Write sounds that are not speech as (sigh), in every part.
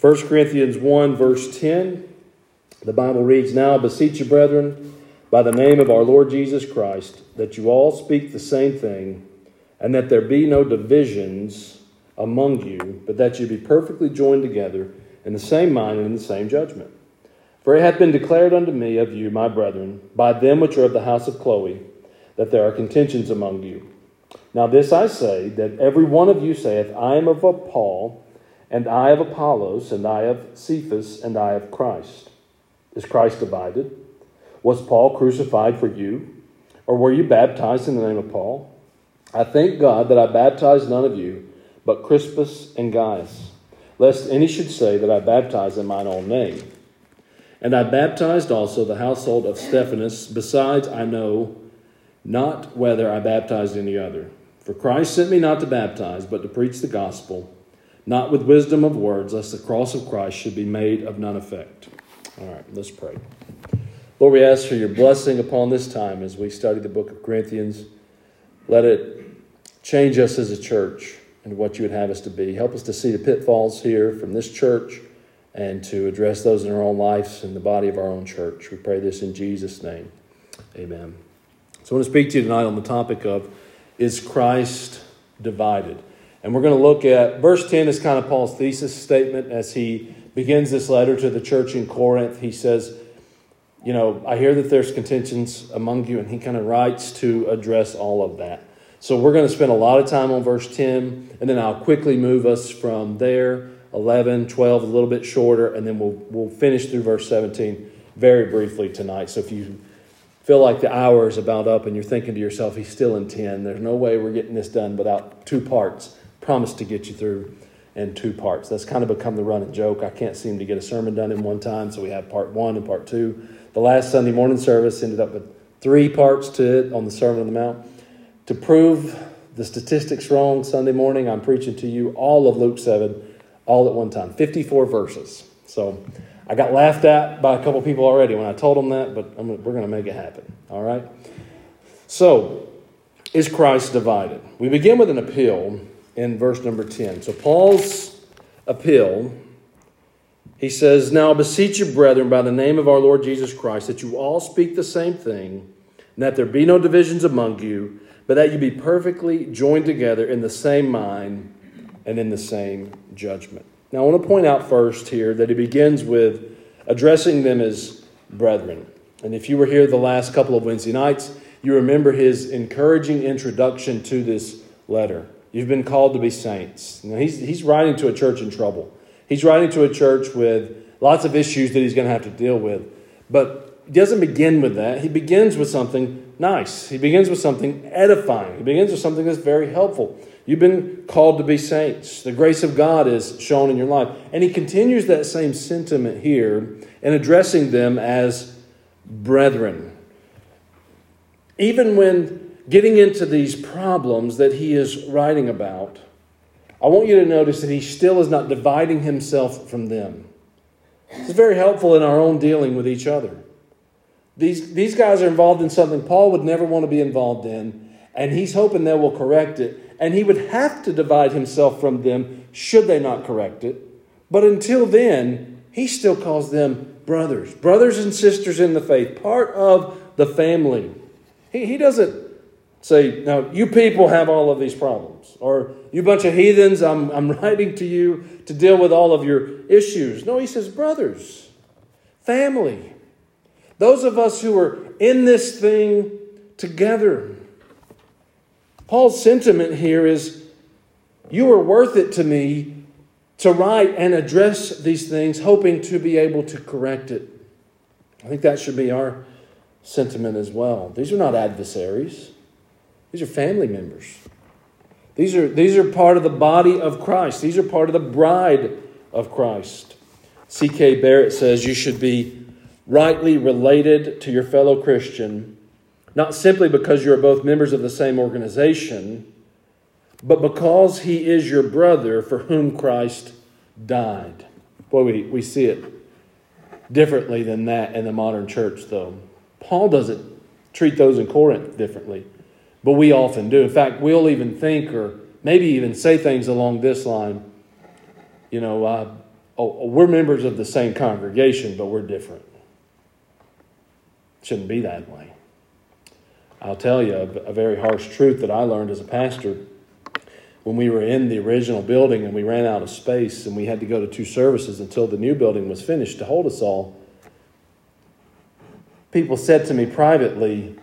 1 Corinthians 1, verse 10, the Bible reads, Now beseech you, brethren, by the name of our Lord Jesus Christ, that you all speak the same thing, and that there be no divisions among you, but that you be perfectly joined together in the same mind and in the same judgment. For it hath been declared unto me of you, my brethren, by them which are of the house of Chloe, that there are contentions among you. Now this I say, that every one of you saith, I am of Paul, and I of Apollos, and I of Cephas, and I of Christ. Is Christ divided? Was Paul crucified for you? Or were you baptized in the name of Paul? I thank God that I baptized none of you, but Crispus and Gaius, lest any should say that I baptized in mine own name. And I baptized also the household of Stephanas. Besides, I know not whether I baptized any other. For Christ sent me not to baptize, but to preach the gospel, not with wisdom of words, lest the cross of Christ should be made of none effect. All right, let's pray. Lord, we ask for your blessing upon this time as we study the book of Corinthians. Let it change us as a church and what you would have us to be. Help us to see the pitfalls here from this church and to address those in our own lives and the body of our own church. We pray this in Jesus' name. Amen. So I want to speak to you tonight on the topic of is Christ divided? And we're going to look at verse 10 is kind of Paul's thesis statement as he begins this letter to the church in Corinth. He says, You know, I hear that there's contentions among you, and he kind of writes to address all of that. So we're going to spend a lot of time on verse 10, and then I'll quickly move us from there 11, 12, a little bit shorter, and then we'll, we'll finish through verse 17 very briefly tonight. So if you feel like the hour is about up and you're thinking to yourself, he's still in 10, there's no way we're getting this done without two parts. Promise to get you through in two parts. That's kind of become the running joke. I can't seem to get a sermon done in one time, so we have part one and part two. The last Sunday morning service ended up with three parts to it on the Sermon on the Mount. To prove the statistics wrong Sunday morning, I'm preaching to you all of Luke 7 all at one time 54 verses. So I got laughed at by a couple people already when I told them that, but I'm, we're going to make it happen. All right? So, is Christ divided? We begin with an appeal in verse number 10. So, Paul's appeal, he says, Now beseech you, brethren, by the name of our Lord Jesus Christ, that you all speak the same thing, and that there be no divisions among you, but that you be perfectly joined together in the same mind and in the same judgment. Now, I want to point out first here that he begins with addressing them as brethren. And if you were here the last couple of Wednesday nights, you remember his encouraging introduction to this letter. You've been called to be saints. Now, he's, he's writing to a church in trouble. He's writing to a church with lots of issues that he's going to have to deal with. But he doesn't begin with that. He begins with something nice. He begins with something edifying. He begins with something that's very helpful. You've been called to be saints. The grace of God is shown in your life. And he continues that same sentiment here in addressing them as brethren. Even when getting into these problems that he is writing about, I want you to notice that he still is not dividing himself from them. It's very helpful in our own dealing with each other. These, these guys are involved in something Paul would never want to be involved in, and he's hoping they will correct it and he would have to divide himself from them should they not correct it. But until then, he still calls them brothers, brothers and sisters in the faith, part of the family. He, he doesn't say, now, you people have all of these problems, or you bunch of heathens, I'm, I'm (laughs) writing to you to deal with all of your issues. No, he says, brothers, family, those of us who are in this thing together. Paul's sentiment here is you are worth it to me to write and address these things, hoping to be able to correct it. I think that should be our sentiment as well. These are not adversaries, these are family members. These are, these are part of the body of Christ. These are part of the bride of Christ. C.K. Barrett says you should be rightly related to your fellow Christian not simply because you are both members of the same organization, but because he is your brother for whom Christ died. Boy, we, we see it differently than that in the modern church, though. Paul doesn't treat those in Corinth differently, but we often do. In fact, we'll even think or maybe even say things along this line. You know, uh, oh, we're members of the same congregation, but we're different. It shouldn't be that way. I'll tell you a, a very harsh truth that I learned as a pastor when we were in the original building and we ran out of space and we had to go to two services until the new building was finished to hold us all. People said to me privately,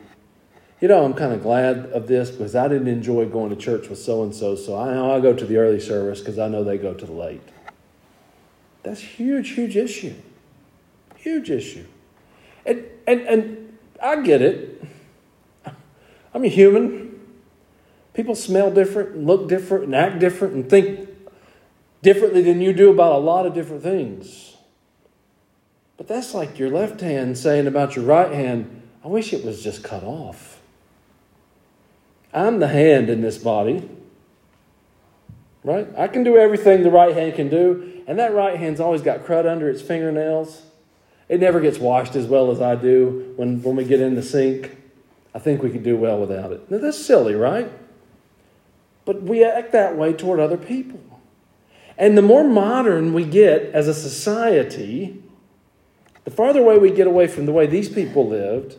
you know, I'm kind of glad of this because I didn't enjoy going to church with so and so, so I know I go to the early service because I know they go to the late. That's huge, huge issue. Huge issue. And, and, and I get it. I'm a human. People smell different and look different and act different and think differently than you do about a lot of different things. But that's like your left hand saying about your right hand, I wish it was just cut off. I'm the hand in this body. Right? I can do everything the right hand can do, and that right hand's always got crud under its fingernails. It never gets washed as well as I do when, when we get in the sink. I think we could do well without it. Now, that's silly, right? But we act that way toward other people. And the more modern we get as a society, the farther away we get away from the way these people lived,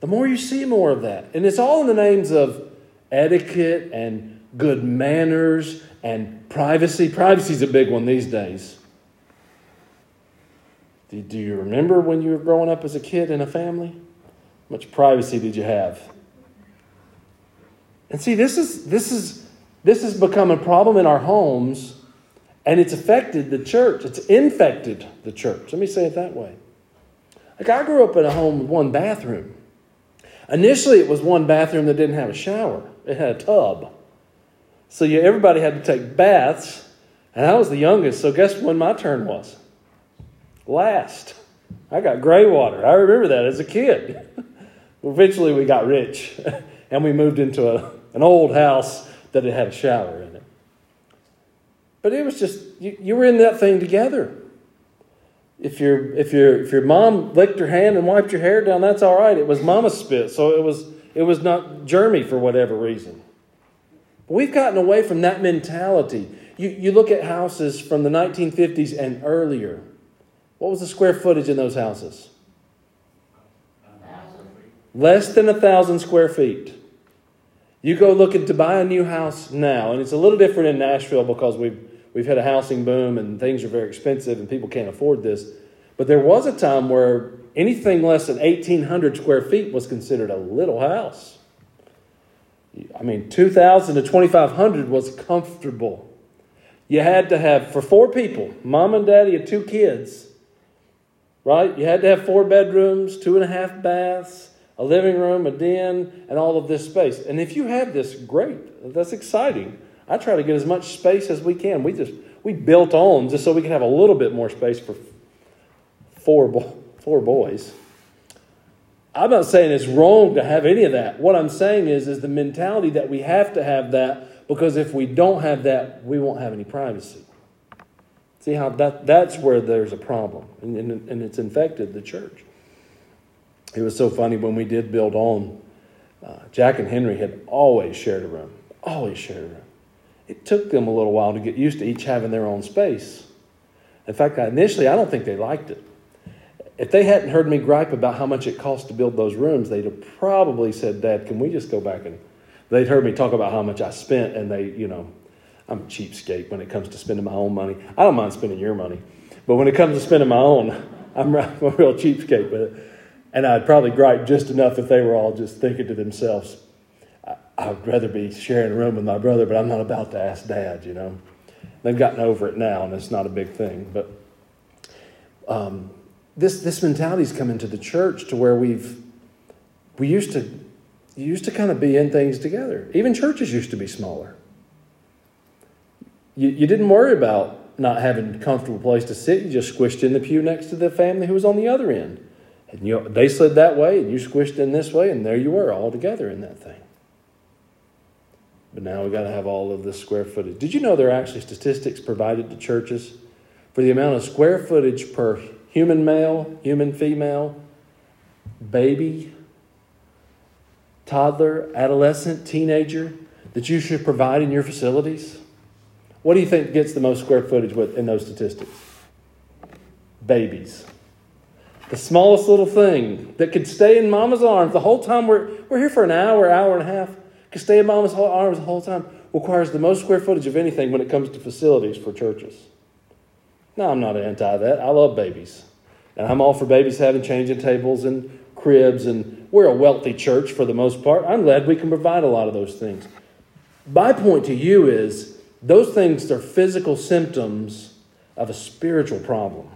the more you see more of that. And it's all in the names of etiquette and good manners and privacy. Privacy is a big one these days. Do you remember when you were growing up as a kid in a family? How much privacy did you have? And see, this is this is this has become a problem in our homes, and it's affected the church. It's infected the church. Let me say it that way. Like I grew up in a home with one bathroom. Initially, it was one bathroom that didn't have a shower. It had a tub. So you, everybody had to take baths, and I was the youngest, so guess when my turn was? Last. I got gray water. I remember that as a kid. (laughs) Eventually, we got rich, (laughs) and we moved into a, an old house that it had a shower in it. But it was just, you, you were in that thing together. If your, if, your, if your mom licked her hand and wiped your hair down, that's all right. It was mama's spit, so it was, it was not germy for whatever reason. We've gotten away from that mentality. You, you look at houses from the 1950s and earlier. What was the square footage in those houses? Less than a thousand square feet. You go looking to buy a new house now, and it's a little different in Nashville because we've, we've had a housing boom and things are very expensive and people can't afford this. But there was a time where anything less than 1,800 square feet was considered a little house. I mean, 2,000 to 2,500 was comfortable. You had to have, for four people, mom and daddy and two kids, right? You had to have four bedrooms, two and a half baths, a living room, a den, and all of this space. And if you have this, great. That's exciting. I try to get as much space as we can. We just, we built on just so we can have a little bit more space for four, four boys. I'm not saying it's wrong to have any of that. What I'm saying is, is the mentality that we have to have that because if we don't have that, we won't have any privacy. See how that, that's where there's a problem, and, and, and it's infected the church. It was so funny when we did build on, uh, Jack and Henry had always shared a room, always shared a room. It took them a little while to get used to each having their own space. In fact, initially, I don't think they liked it if they hadn't heard me gripe about how much it cost to build those rooms, they'd have probably said, Dad, can we just go back and they'd heard me talk about how much I spent and they, you know, I'm a cheapskate when it comes to spending my own money. I don't mind spending your money. But when it comes to spending my own, (laughs) I'm a real cheapskate with it. And I'd probably gripe just enough if they were all just thinking to themselves, I, would rather be sharing a room with my brother, but I'm not about to ask dad, you know. They've gotten over it now, and it's not a big thing. But um, this, this mentality's come into the church to where we've, we used to, used to kind of be in things together. Even churches used to be smaller. You, you didn't worry about not having a comfortable place to sit. You just squished in the pew next to the family who was on the other end. And you, they slid that way, and you squished in this way, and there you were all together in that thing. But now we've got to have all of this square footage. Did you know there are actually statistics provided to churches for the amount of square footage per human male, human female, baby, toddler, adolescent, teenager that you should provide in your facilities? What do you think gets the most square footage with, in those statistics? babies. The smallest little thing that could stay in mama's arms the whole time we're, we're here for an hour, hour and a half, could stay in mama's arms the whole time, requires the most square footage of anything when it comes to facilities for churches. Now, I'm not anti that. I love babies. And I'm all for babies having changing tables and cribs, and we're a wealthy church for the most part. I'm glad we can provide a lot of those things. My point to you is those things are physical symptoms of a spiritual problem.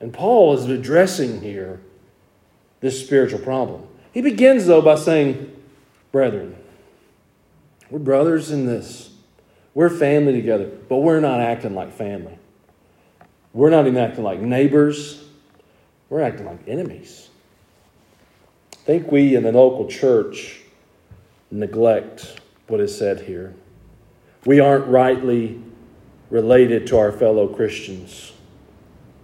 And Paul is addressing here this spiritual problem. He begins, though, by saying, Brethren, we're brothers in this. We're family together, but we're not acting like family. We're not even acting like neighbors. We're acting like enemies. I think we in the local church neglect what is said here. We aren't rightly related to our fellow Christians.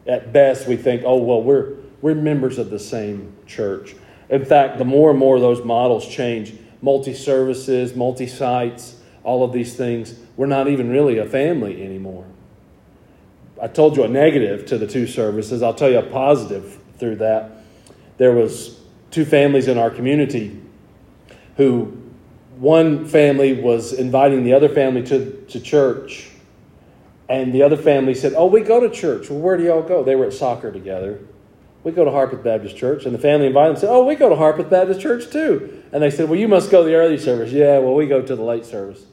At best, we think, oh, well, we're, we're members of the same church. In fact, the more and more those models change, multi services, multi sites, all of these things, we're not even really a family anymore. I told you a negative to the two services. I'll tell you a positive through that. There was two families in our community who one family was inviting the other family to, to church and the other family said, Oh, we go to church. Well, where do y'all go? They were at soccer together. We go to Harpeth Baptist Church. And the family invited them said, Oh, we go to Harpeth Baptist Church too. And they said, Well, you must go to the early service. Yeah, well, we go to the late service.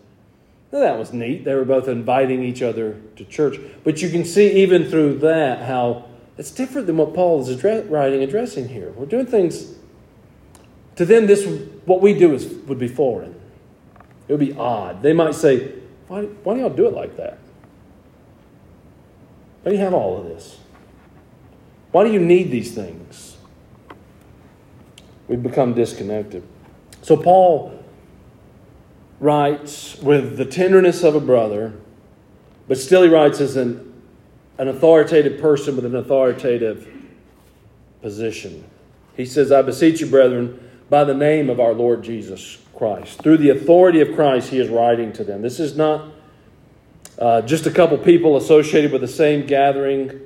Now, that was neat. They were both inviting each other to church. But you can see even through that how it's different than what Paul is address, writing, addressing here. We're doing things, to them, this what we do is, would be foreign. It would be odd. They might say, Why, why do y'all do it like that? Why do you have all of this? Why do you need these things? We've become disconnected. So Paul writes with the tenderness of a brother, but still he writes as an, an authoritative person with an authoritative position. He says, I beseech you, brethren, by the name of our Lord Jesus Christ. Through the authority of Christ, he is writing to them. This is not uh, just a couple people associated with the same gathering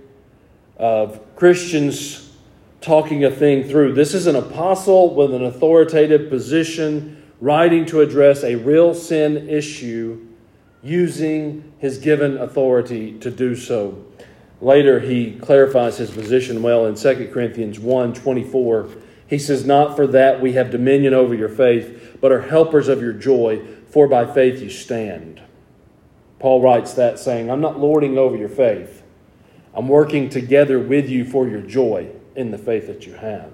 of Christians talking a thing through. This is an apostle with an authoritative position writing to address a real sin issue using his given authority to do so. Later, he clarifies his position well in 2 Corinthians 1 24. He says, Not for that we have dominion over your faith, but are helpers of your joy, for by faith you stand. Paul writes that saying, I'm not lording over your faith. I'm working together with you for your joy in the faith that you have.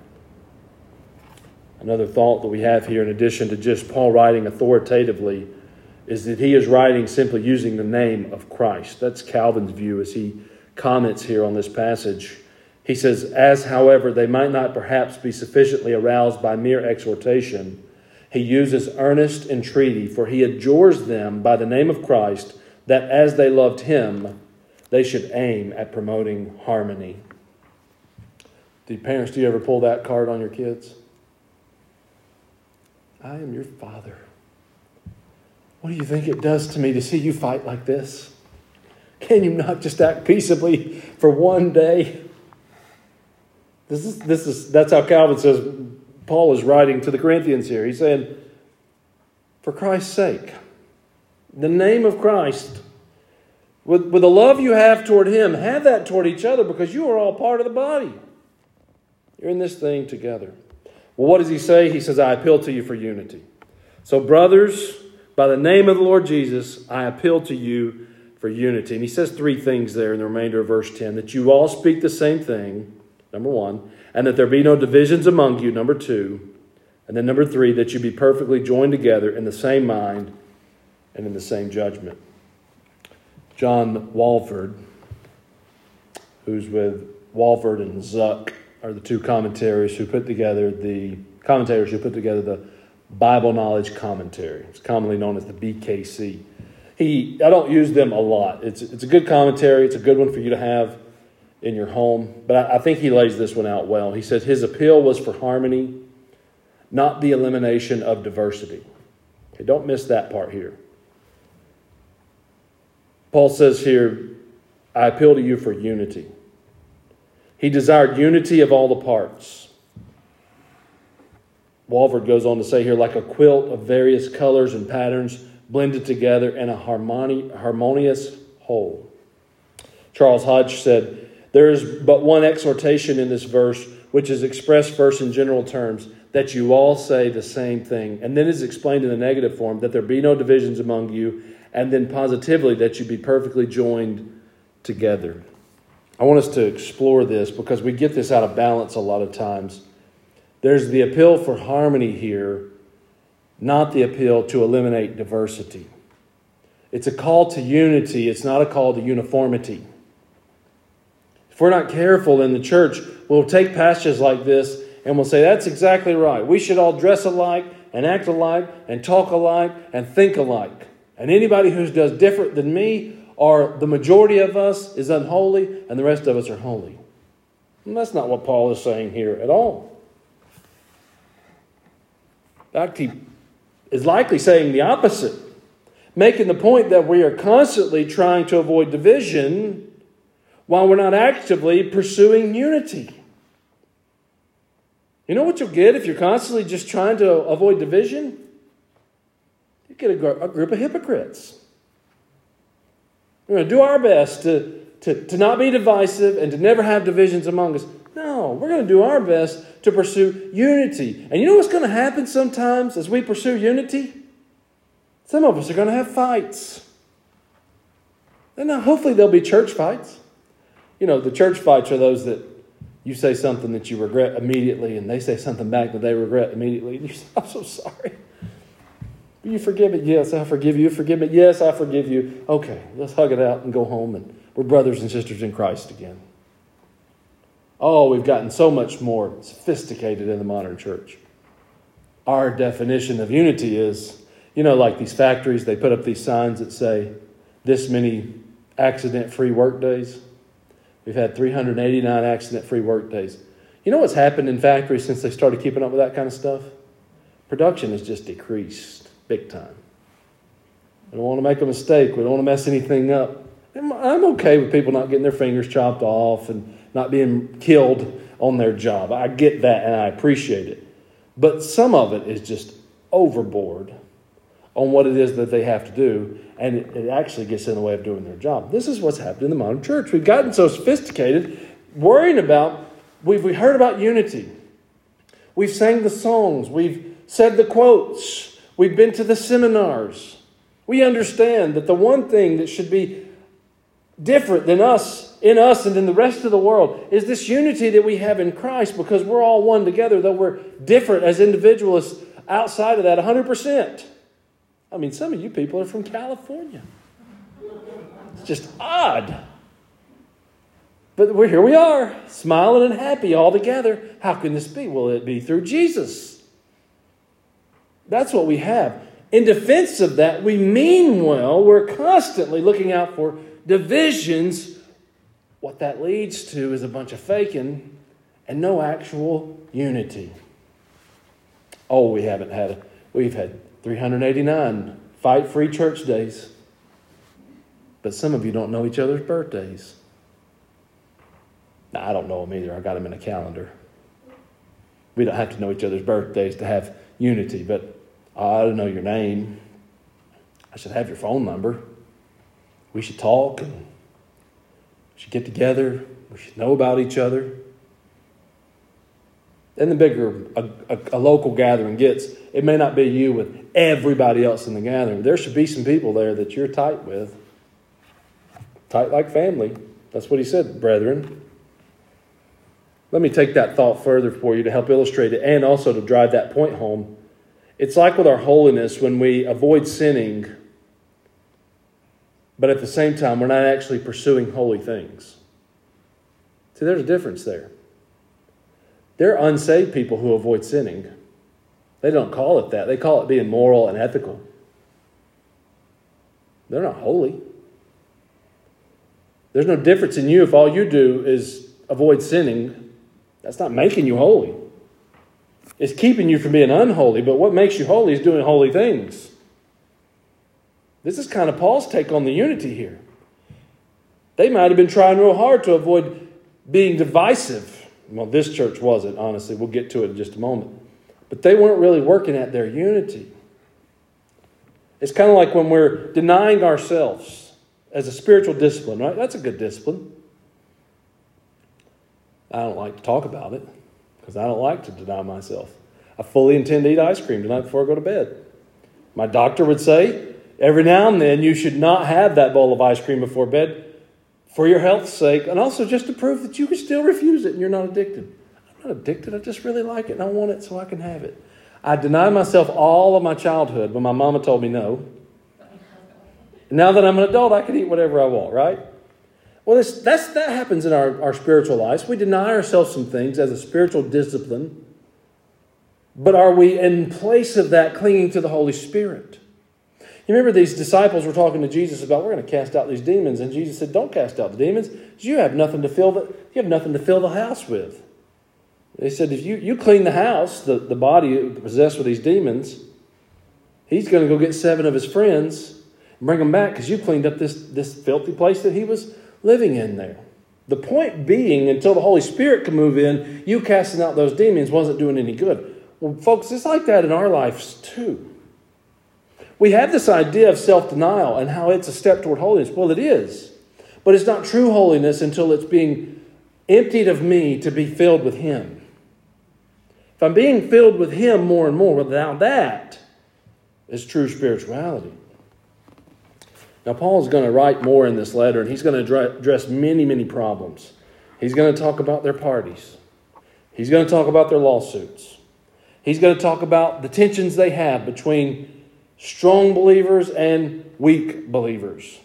Another thought that we have here, in addition to just Paul writing authoritatively, is that he is writing simply using the name of Christ. That's Calvin's view as he comments here on this passage. He says, As, however, they might not perhaps be sufficiently aroused by mere exhortation, he uses earnest entreaty, for he adjures them by the name of Christ that as they loved him, they should aim at promoting harmony. Do parents, do you ever pull that card on your kids? I am your father. What do you think it does to me to see you fight like this? Can you not just act peaceably for one day? This is, this is, that's how Calvin says Paul is writing to the Corinthians here. He's saying, for Christ's sake, the name of Christ, with, with the love you have toward Him, have that toward each other because you are all part of the body. You're in this thing together. Well, what does he say? He says, I appeal to you for unity. So, brothers, by the name of the Lord Jesus, I appeal to you for unity. And he says three things there in the remainder of verse 10 that you all speak the same thing, number one, and that there be no divisions among you, number two, and then number three, that you be perfectly joined together in the same mind and in the same judgment. John Walvoord, who's with Walvoord and Zuck, are the two commentaries who put together the commentators who put together the Bible Knowledge Commentary. It's commonly known as the BKC. He, I don't use them a lot. It's, it's a good commentary. It's a good one for you to have in your home. But I, I think he lays this one out well. He says his appeal was for harmony, not the elimination of diversity. Okay, don't miss that part here. Paul says here, I appeal to you for unity. He desired unity of all the parts. Walvoord goes on to say here, like a quilt of various colors and patterns blended together in a harmoni- harmonious whole. Charles Hodge said, There is but one exhortation in this verse, which is expressed first in general terms, that you all say the same thing, and then is explained in the negative form, that there be no divisions among you, and then positively that you be perfectly joined together. I want us to explore this because we get this out of balance a lot of times. There's the appeal for harmony here, not the appeal to eliminate diversity. It's a call to unity, it's not a call to uniformity. If we're not careful in the church, we'll take passages like this and we'll say, that's exactly right. We should all dress alike and act alike and talk alike and think alike. And anybody who does different than me or the majority of us is unholy and the rest of us are holy. And that's not what Paul is saying here at all. He is likely saying the opposite, making the point that we are constantly trying to avoid division while we're not actively pursuing unity. You know what you'll get if you're constantly just trying to avoid division? You get a, a group of hypocrites. We're going to do our best to, to, to not be divisive and to never have divisions among us. No, we're going to do our best to pursue unity. And you know what's going to happen sometimes as we pursue unity? Some of us are going to have fights. And now, hopefully, there'll be church fights. You know, the church fights are those that you say something that you regret immediately, and they say something back that they regret immediately. And you say, I'm so sorry. You forgive me? Yes, I forgive you. Forgive me? Yes, I forgive you. Okay, let's hug it out and go home, and we're brothers and sisters in Christ again. Oh, we've gotten so much more sophisticated in the modern church. Our definition of unity is, you know, like these factories, they put up these signs that say, this many accident free work days. We've had 389 accident free work days. You know what's happened in factories since they started keeping up with that kind of stuff? Production has just decreased big time. We don't want to make a mistake. We don't want to mess anything up. I'm okay with people not getting their fingers chopped off and not being killed on their job. I get that and I appreciate it. But some of it is just overboard on what it is that they have to do, and it, it, actually gets in the way of doing their job. This is what's happened in the modern church. We've gotten so sophisticated, worrying about, we've we heard about unity. We've sang the songs, we've said the quotes, we've been to the seminars. We understand that the one thing that should be different than us, in us, and in the rest of the world is this unity that we have in Christ because we're all one together, though we're different as individualists outside of that 100%. I mean, some of you people are from California. It's just odd. But we're, here we are, smiling and happy all together. How can this be? Will it be through Jesus? That's what we have. In defense of that, we mean well. We're constantly looking out for divisions. What that leads to is a bunch of faking and no actual unity. Oh, we haven't had it. We've had 389 fight free church days. But some of you don't know each other's birthdays. Now, I don't know them either. I got them in a calendar. We don't have to know each other's birthdays to have unity, but I don't know your name. I should have your phone number. We should talk and we should get together. We should know about each other. And the bigger a, a, a, local gathering gets, it may not be you with everybody else in the gathering. There should be some people there that you're tight with. Tight like family. That's what he said, brethren. Let me take that thought further for you to help illustrate it and also to drive that point home. It's like with our holiness when we avoid sinning, but at the same time, we're not actually pursuing holy things. See, there's a difference there. There are unsaved people who avoid sinning. They don't call it that, they call it being moral and ethical. They're not holy. There's no difference in you if all you do is avoid sinning. That's not making you holy. It's keeping you from being unholy, but what makes you holy is doing holy things. This is kind of Paul's take on the unity here. They might have been trying real hard to avoid being divisive. Well, this church wasn't, honestly. We'll get to it in just a moment. But they weren't really working at their unity. It's kind of like when we're denying ourselves as a spiritual discipline, right? That's a good discipline. I don't like to talk about it because I don't like to deny myself. I fully intend to eat ice cream tonight before I go to bed. My doctor would say every now and then you should not have that bowl of ice cream before bed for your health's sake and also just to prove that you can still refuse it and you're not addicted. I'm not addicted, I just really like it and I want it so I can have it. I denied myself all of my childhood when my mama told me no. Now that I'm an adult, I can eat whatever I want, right? Well, this, that's, that happens in our, our spiritual lives. We deny ourselves some things as a spiritual discipline, but are we in place of that clinging to the Holy Spirit? You remember these disciples were talking to Jesus about we're going to cast out these demons, and Jesus said, "Don't cast out the demons. You have nothing to fill the you have nothing to fill the house with." They said, "If you, you clean the house, the, the body possessed with these demons, he's going to go get seven of his friends and bring them back because you cleaned up this this filthy place that he was living in there. The point being, until the Holy Spirit can move in, you casting out those demons wasn't doing any good. Well, folks, it's like that in our lives too. We have this idea of self denial and how it's a step toward holiness. Well, it is. But it's not true holiness until it's being emptied of me to be filled with Him. If I'm being filled with Him more and more, without that is true spirituality. Now, Paul is going to write more in this letter, and he's going to address many, many problems. He's going to talk about their parties, he's going to talk about their lawsuits, he's going to talk about the tensions they have between strong believers and weak believers.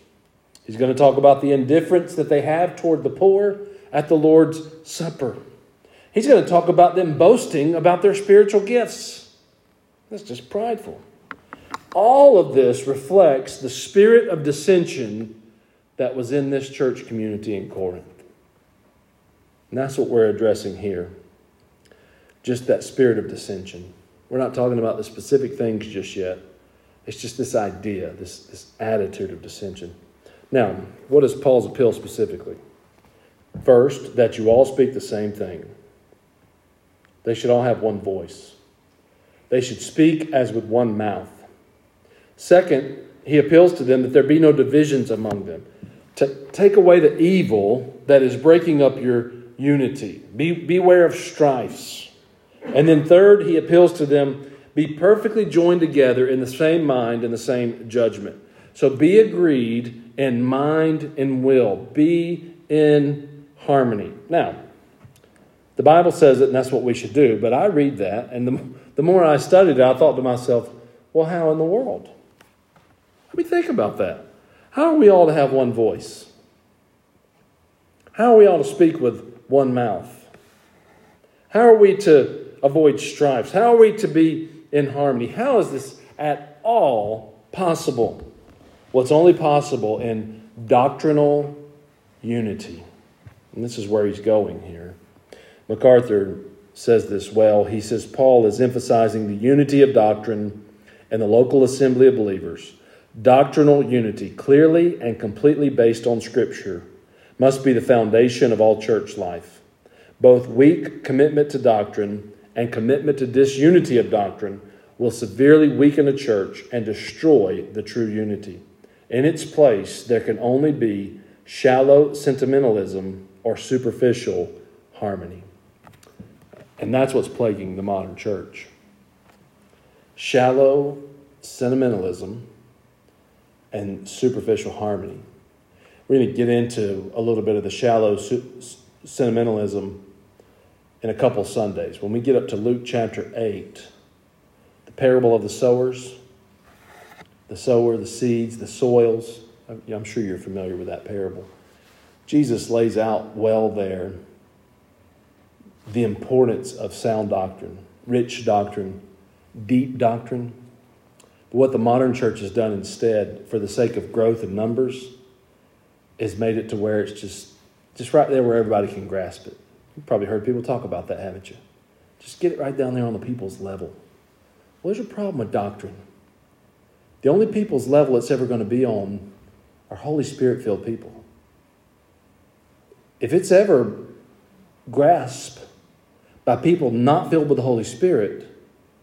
He's going to talk about the indifference that they have toward the poor at the Lord's Supper. He's going to talk about them boasting about their spiritual gifts. That's just prideful. All of this reflects the spirit of dissension that was in this church community in Corinth. And that's what we're addressing here. Just that spirit of dissension. We're not talking about the specific things just yet. It's just this idea, this, this attitude of dissension. Now, what is Paul's appeal specifically? First, that you all speak the same thing. They should all have one voice. They should speak as with one mouth. Second, he appeals to them that there be no divisions among them. To take away the evil that is breaking up your unity. Be, beware of strifes. And then third, he appeals to them be perfectly joined together in the same mind and the same judgment. So be agreed in mind and will. Be in harmony. Now, the Bible says it, and that's what we should do. But I read that, and the, the more I studied it, I thought to myself, well, how in the world? Let me think about that. How are we all to have one voice? How are we all to speak with one mouth? How are we to avoid strifes? How are we to be in harmony? How is this at all possible? Well, it's only possible in doctrinal unity. And this is where he's going here. MacArthur says this well. He says Paul is emphasizing the unity of doctrine and the local assembly of believers Doctrinal unity, clearly and completely based on Scripture, must be the foundation of all church life. Both weak commitment to doctrine and commitment to disunity of doctrine will severely weaken a church and destroy the true unity. In its place, there can only be shallow sentimentalism or superficial harmony. And that's what's plaguing the modern church. Shallow sentimentalism and superficial harmony. We're going to get into a little bit of the shallow su- sentimentalism in a couple Sundays. When we get up to Luke chapter 8, the parable of the sowers, the sower, the seeds, the soils. I'm sure you're familiar with that parable. Jesus lays out well there the importance of sound doctrine, rich doctrine, deep doctrine, but what the modern church has done instead, for the sake of growth and numbers, is made it to where it's just, just right there where everybody can grasp it. You've probably heard people talk about that, haven't you? Just get it right down there on the people's level. What's your problem with doctrine? The only people's level it's ever going to be on are Holy Spirit filled people. If it's ever grasped by people not filled with the Holy Spirit,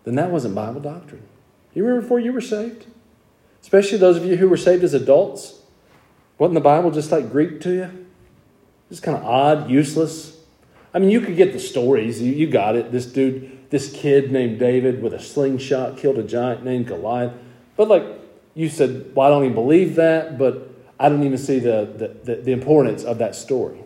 then that wasn't Bible doctrine. You remember before you were saved? Especially those of you who were saved as adults? Wasn't the Bible just like Greek to you? Just kind of odd, useless. I mean, you could get the stories. You, you got it. This dude, this kid named David with a slingshot killed a giant named Goliath. But like you said, well, I don't even believe that, but I don't even see the, the, the, the importance of that story.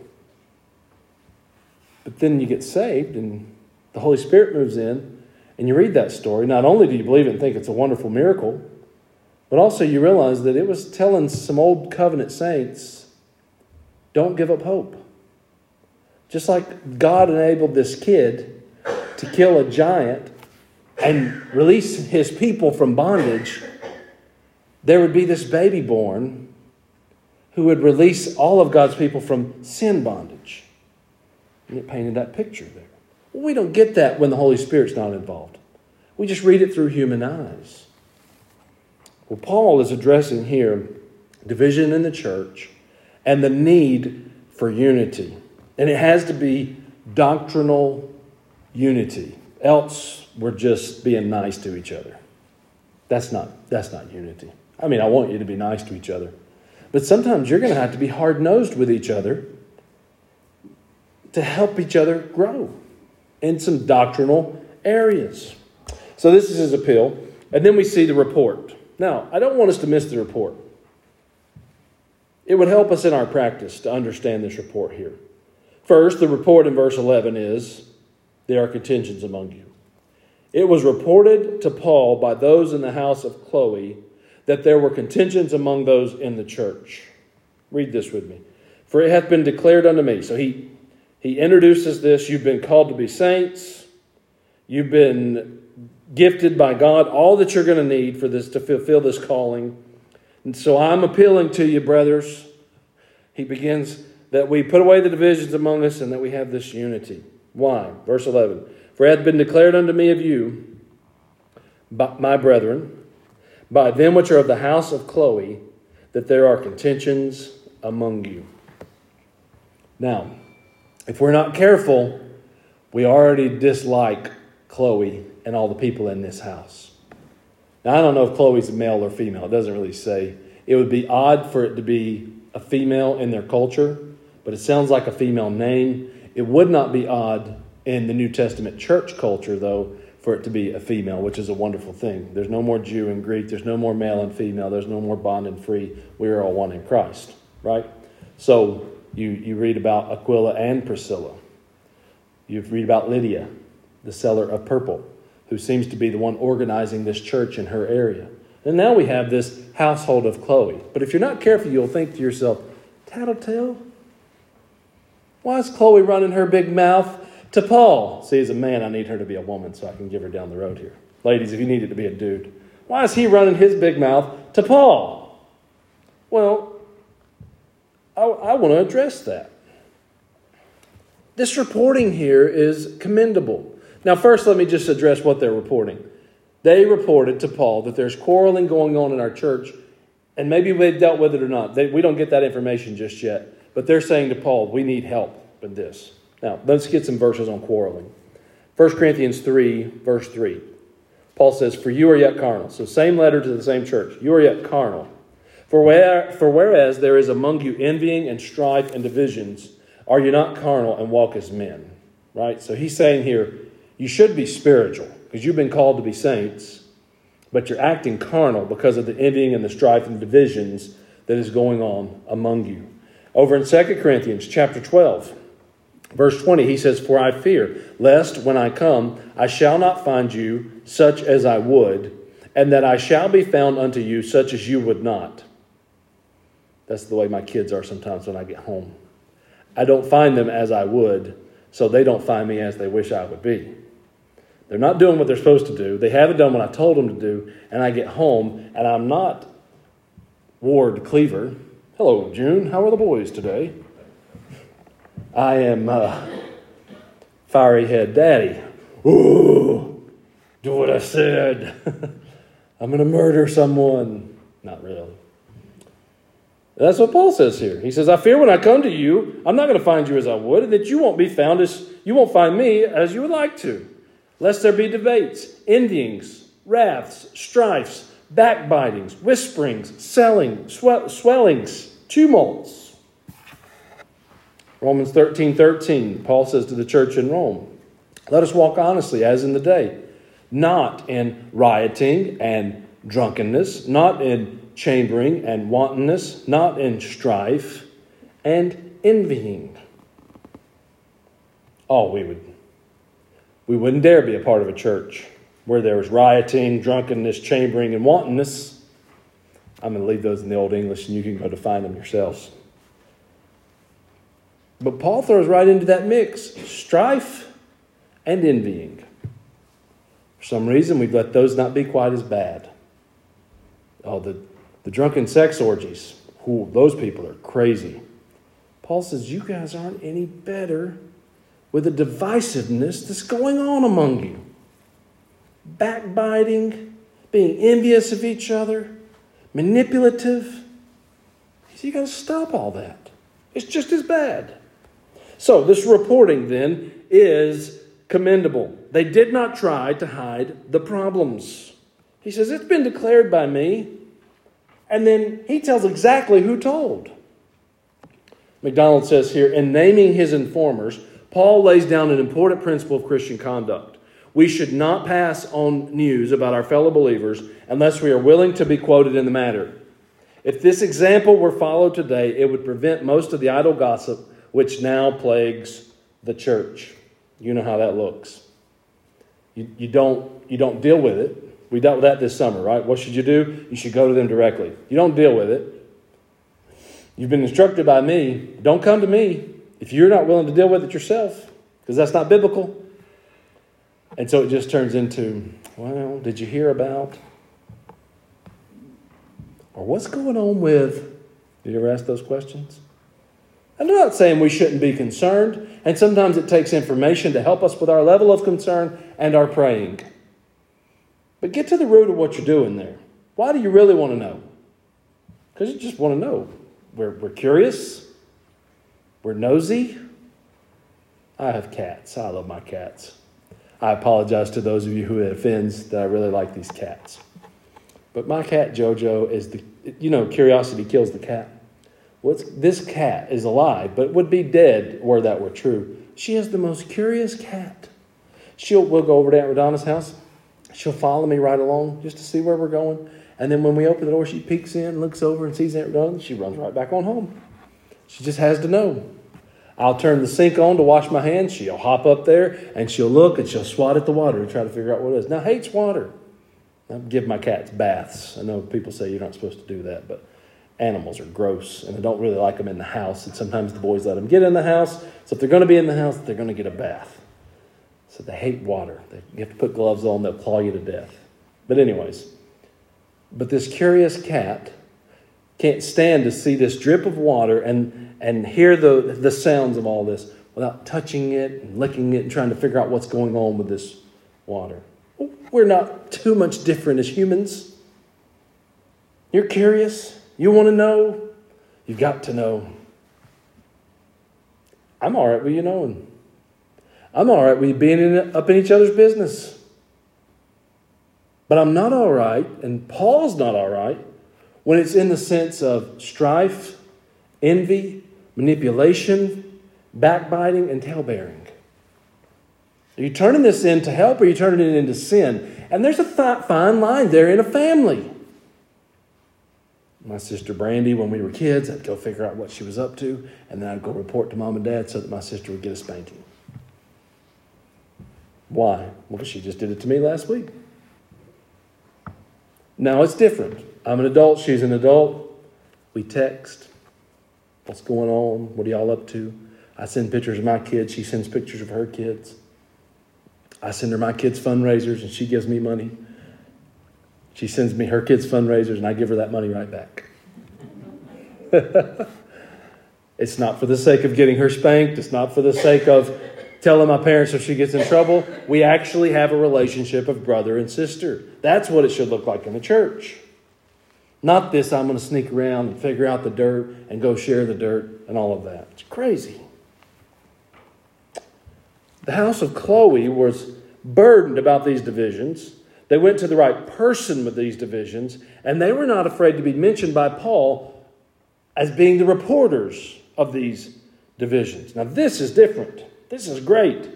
But then you get saved and the Holy Spirit moves in and you read that story. Not only do you believe it and think it's a wonderful miracle, but also you realize that it was telling some old covenant saints don't give up hope. Just like God enabled this kid to kill a giant and release his people from bondage, there would be this baby born who would release all of God's people from sin bondage. And it painted that picture there. We don't get that when the Holy Spirit's not involved. We just read it through human eyes. Well, Paul is addressing here division in the church and the need for unity. And it has to be doctrinal unity. Else, we're just being nice to each other. That's not, that's not unity. I mean, I want you to be nice to each other. But sometimes you're going to have to be hard nosed with each other to help each other grow in some doctrinal areas. So, this is his appeal. And then we see the report. Now, I don't want us to miss the report. It would help us in our practice to understand this report here. First, the report in verse 11 is there are contentions among you. It was reported to Paul by those in the house of Chloe that there were contentions among those in the church. Read this with me. For it hath been declared unto me. So he, he introduces this. You've been called to be saints. You've been gifted by God all that you're going to need for this to fulfill this calling. And so I'm appealing to you, brothers. He begins that we put away the divisions among us and that we have this unity. Why? Verse 11 For it hath been declared unto me of you, my brethren, by them which are of the house of Chloe, that there are contentions among you. Now, if we're not careful, we already dislike Chloe and all the people in this house. Now, I don't know if Chloe's a male or female. It doesn't really say. It would be odd for it to be a female in their culture, but it sounds like a female name. It would not be odd in the New Testament church culture, though, for it to be a female, which is a wonderful thing. There's no more Jew and Greek. There's no more male and female. There's no more bond and free. We are all one in Christ, right? So you, you read about Aquila and Priscilla. You read about Lydia, the seller of purple who seems to be the one organizing this church in her area. And now we have this household of Chloe. But if you're not careful, you'll think to yourself, tattletale? Why is Chloe running her big mouth to Paul? See, as a man, I need her to be a woman so I can give her down the road here. Ladies, if you need it to be a dude, why is he running his big mouth to Paul? Well, I, want to address that. This reporting here is commendable. Now, first, let me just address what they're reporting. They reported to Paul that there's quarreling going on in our church, and maybe they dealt with it or not. They, we don't get that information just yet. But they're saying to Paul, we need help with this. Now, let's get some verses on quarreling. 1 Corinthians 3, verse 3. Paul says, For you are yet carnal. So, same letter to the same church. You are yet carnal. For, where, for whereas there is among you envying and strife and divisions, are you not carnal and walk as men? Right? So, he's saying here, you should be spiritual because you've been called to be saints, but you're acting carnal because of the envying and the strife and divisions that is going on among you. Over in 2 Corinthians chapter 12, verse 20, he says, For I fear, lest when I come, I shall not find you such as I would, and that I shall be found unto you such as you would not. That's the way my kids are sometimes when I get home. I don't find them as I would, so they don't find me as they wish I would be. They're not doing what they're supposed to do. They haven't done what I told them to do. And I get home and I'm not Ward Cleaver. Hello, June. How are the boys today? I am uh, fiery head daddy. Ooh, do what I said. (laughs) I'm going to murder someone. Not really. That's what Paul says here. He says, I fear when I come to you, I'm not going to find you as I would, and that you won't be found as you won't find me as you would like to, lest there be debates, envyings, wraths, strifes, backbitings, whisperings, selling, swellings, tumults. Romans 13 13, Paul says to the church in Rome, Let us walk honestly as in the day, not in rioting and drunkenness, not in chambering and wantonness, not in strife and envying. Oh, we would we wouldn't dare be a part of a church where there was rioting, drunkenness, chambering, and wantonness. I'm going to leave those in the Old English and you can go to find them yourselves. But Paul throws right into that mix strife and envying. For some reason, we've let those not be quite as bad. Oh, the, the drunken sex orgies. Those people are crazy. Paul says, You guys aren't any better with the divisiveness that's going on among you. Backbiting, being envious of each other, manipulative. He said, You got to stop all that. It's just as bad. So, this reporting then is commendable. They did not try to hide the problems. He says, It's been declared by me. And then he tells exactly who told. MacDonald says here, in naming his informers, Paul lays down an important principle of Christian conduct. We should not pass on news about our fellow believers unless we are willing to be quoted in the matter. If this example were followed today, it would prevent most of the idle gossip which now plagues the church. You know how that looks. You, you, don't, you don't deal with it. We dealt with that this summer, right? What should you do? You should go to them directly. You don't deal with it. You've been instructed by me. Don't come to me if you're not willing to deal with it yourself, because that's not biblical. And so it just turns into, well, did you hear about? Or what's going on with? Did you ever ask those questions? I'm not saying we shouldn't be concerned, and sometimes it takes information to help us with our level of concern and our praying. But get to the root of what you're doing there. Why do you really want to know? Because you just want to know. We're, we're curious, we're nosy. I have cats. I love my cats. I apologize to those of you who it offends that I really like these cats. But my cat Jojo is the, you know, curiosity kills the cat. What's, this cat is alive, but would be dead were that were true. She is the most curious cat. She'll, we'll go over to Aunt Radonna's house. She'll follow me right along just to see where we're going. And then when we open the door, she peeks in, looks over, and sees Aunt Radonna. She runs right back on home. She just has to know. I'll turn the sink on to wash my hands. She'll hop up there and she'll look and she'll swat at the water and try to figure out what it is. Now, hates water. I give my cats baths. I know people say you're not supposed to do that, but animals are gross and I don't really like them in the house. And sometimes the boys let them get in the house. So if they're going to be in the house, they're going to get a bath. They hate water. They, you have to put gloves on, they'll claw you to death. But, anyways, but this curious cat can't stand to see this drip of water and, and hear the, the sounds of all this without touching it and licking it and trying to figure out what's going on with this water. We're not too much different as humans. You're curious. You want to know. You've got to know. I'm all right with you knowing. I'm all right with being in, up in each other's business. But I'm not all right, and Paul's not all right, when it's in the sense of strife, envy, manipulation, backbiting, and talebearing. Are you turning this into help or are you turning it into sin? And there's a th- fine line there in a family. My sister Brandy, when we were kids, I'd go figure out what she was up to, and then I'd go report to mom and dad so that my sister would get a spanking. Why? Well, she just did it to me last week. Now it's different. I'm an adult, she's an adult. We text. What's going on? What are y'all up to? I send pictures of my kids, she sends pictures of her kids. I send her my kids' fundraisers and she gives me money. She sends me her kids' fundraisers and I give her that money right back. (laughs) it's not for the sake of getting her spanked, it's not for the sake of telling my parents if she gets in trouble. We actually have a relationship of brother and sister. That's what it should look like in the church. Not this, I'm going to sneak around and figure out the dirt and go share the dirt and all of that. It's crazy. The house of Chloe was burdened about these divisions. They went to the right person with these divisions, and they were not afraid to be mentioned by Paul as being the reporters of these divisions. Now, this is different. This is great.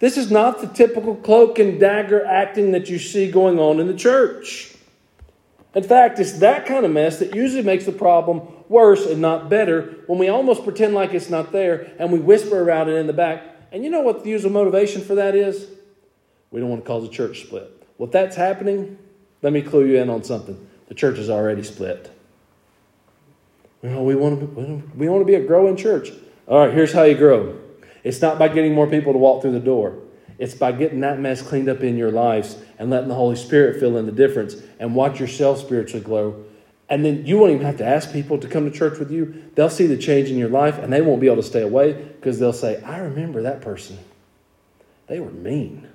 This is not the typical cloak and dagger acting that you see going on in the church. In fact, it's that kind of mess that usually makes the problem worse and not better when we almost pretend like it's not there and we whisper around it in the back. And you know what the usual motivation for that is? We don't want to cause a church split. Well, if that's happening, let me clue you in on something. The church is already split. You know, we want to be, we want to be a growing church. All right, here's how you grow. It's not by getting more people to walk through the door. It's by getting that mess cleaned up in your lives and letting the Holy Spirit fill in the difference and watch yourself spiritually grow. And then you won't even have to ask people to come to church with you. They'll see the change in your life and they won't be able to stay away because they'll say, I remember that person. They were mean.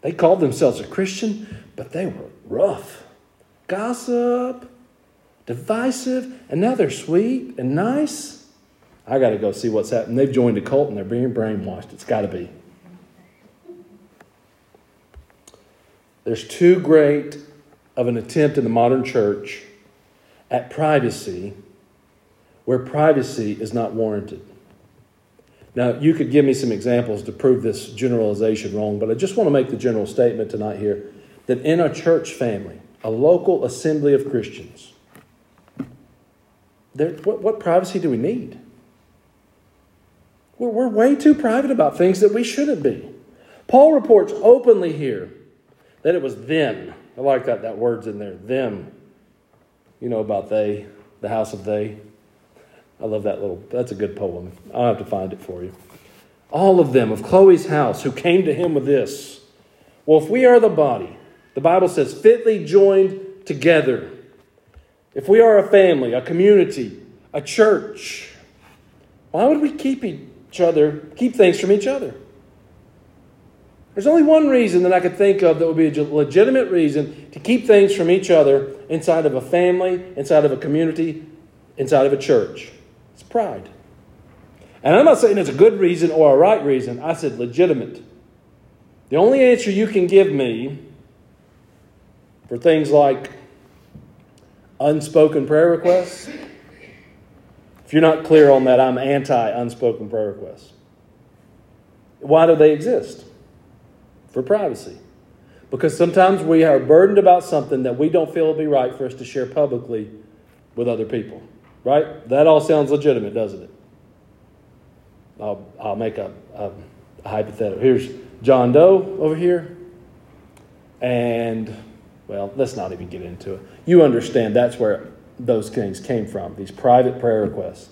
They called themselves a Christian, but they were rough, gossip, divisive, and now they're sweet and nice. I got to go see what's happening. They've joined a cult and they're being brainwashed. It's got to be. There's too great of an attempt in the modern church at privacy where privacy is not warranted. Now, you could give me some examples to prove this generalization wrong, but I just want to make the general statement tonight here that in a church family, a local assembly of Christians, there, what, what privacy do we need? We're, we're way too private about things that we shouldn't be. Paul reports openly here that it was them. I like that, that word's in there, them. You know about they, the house of they. I love that little, that's a good poem. I'll have to find it for you. All of them of Chloe's house who came to him with this. Well, if we are the body, the Bible says, fitly joined together. If we are a family, a community, a church, why would we keep each other, keep things from each other? There's only one reason that I could think of that would be a legitimate reason to keep things from each other inside of a family, inside of a community, inside of a church. It's pride. And I'm not saying it's a good reason or a right reason. I said legitimate. The only answer you can give me for things like unspoken prayer requests, if you're not clear on that, I'm anti unspoken prayer requests. Why do they exist? For privacy. Because sometimes we are burdened about something that we don't feel will be right for us to share publicly with other people. Right? That all sounds legitimate, doesn't it? I'll, I'll make a, a, a hypothetical. Here's John Doe over here. And, well, let's not even get into it. You understand that's where those things came from, these private prayer requests.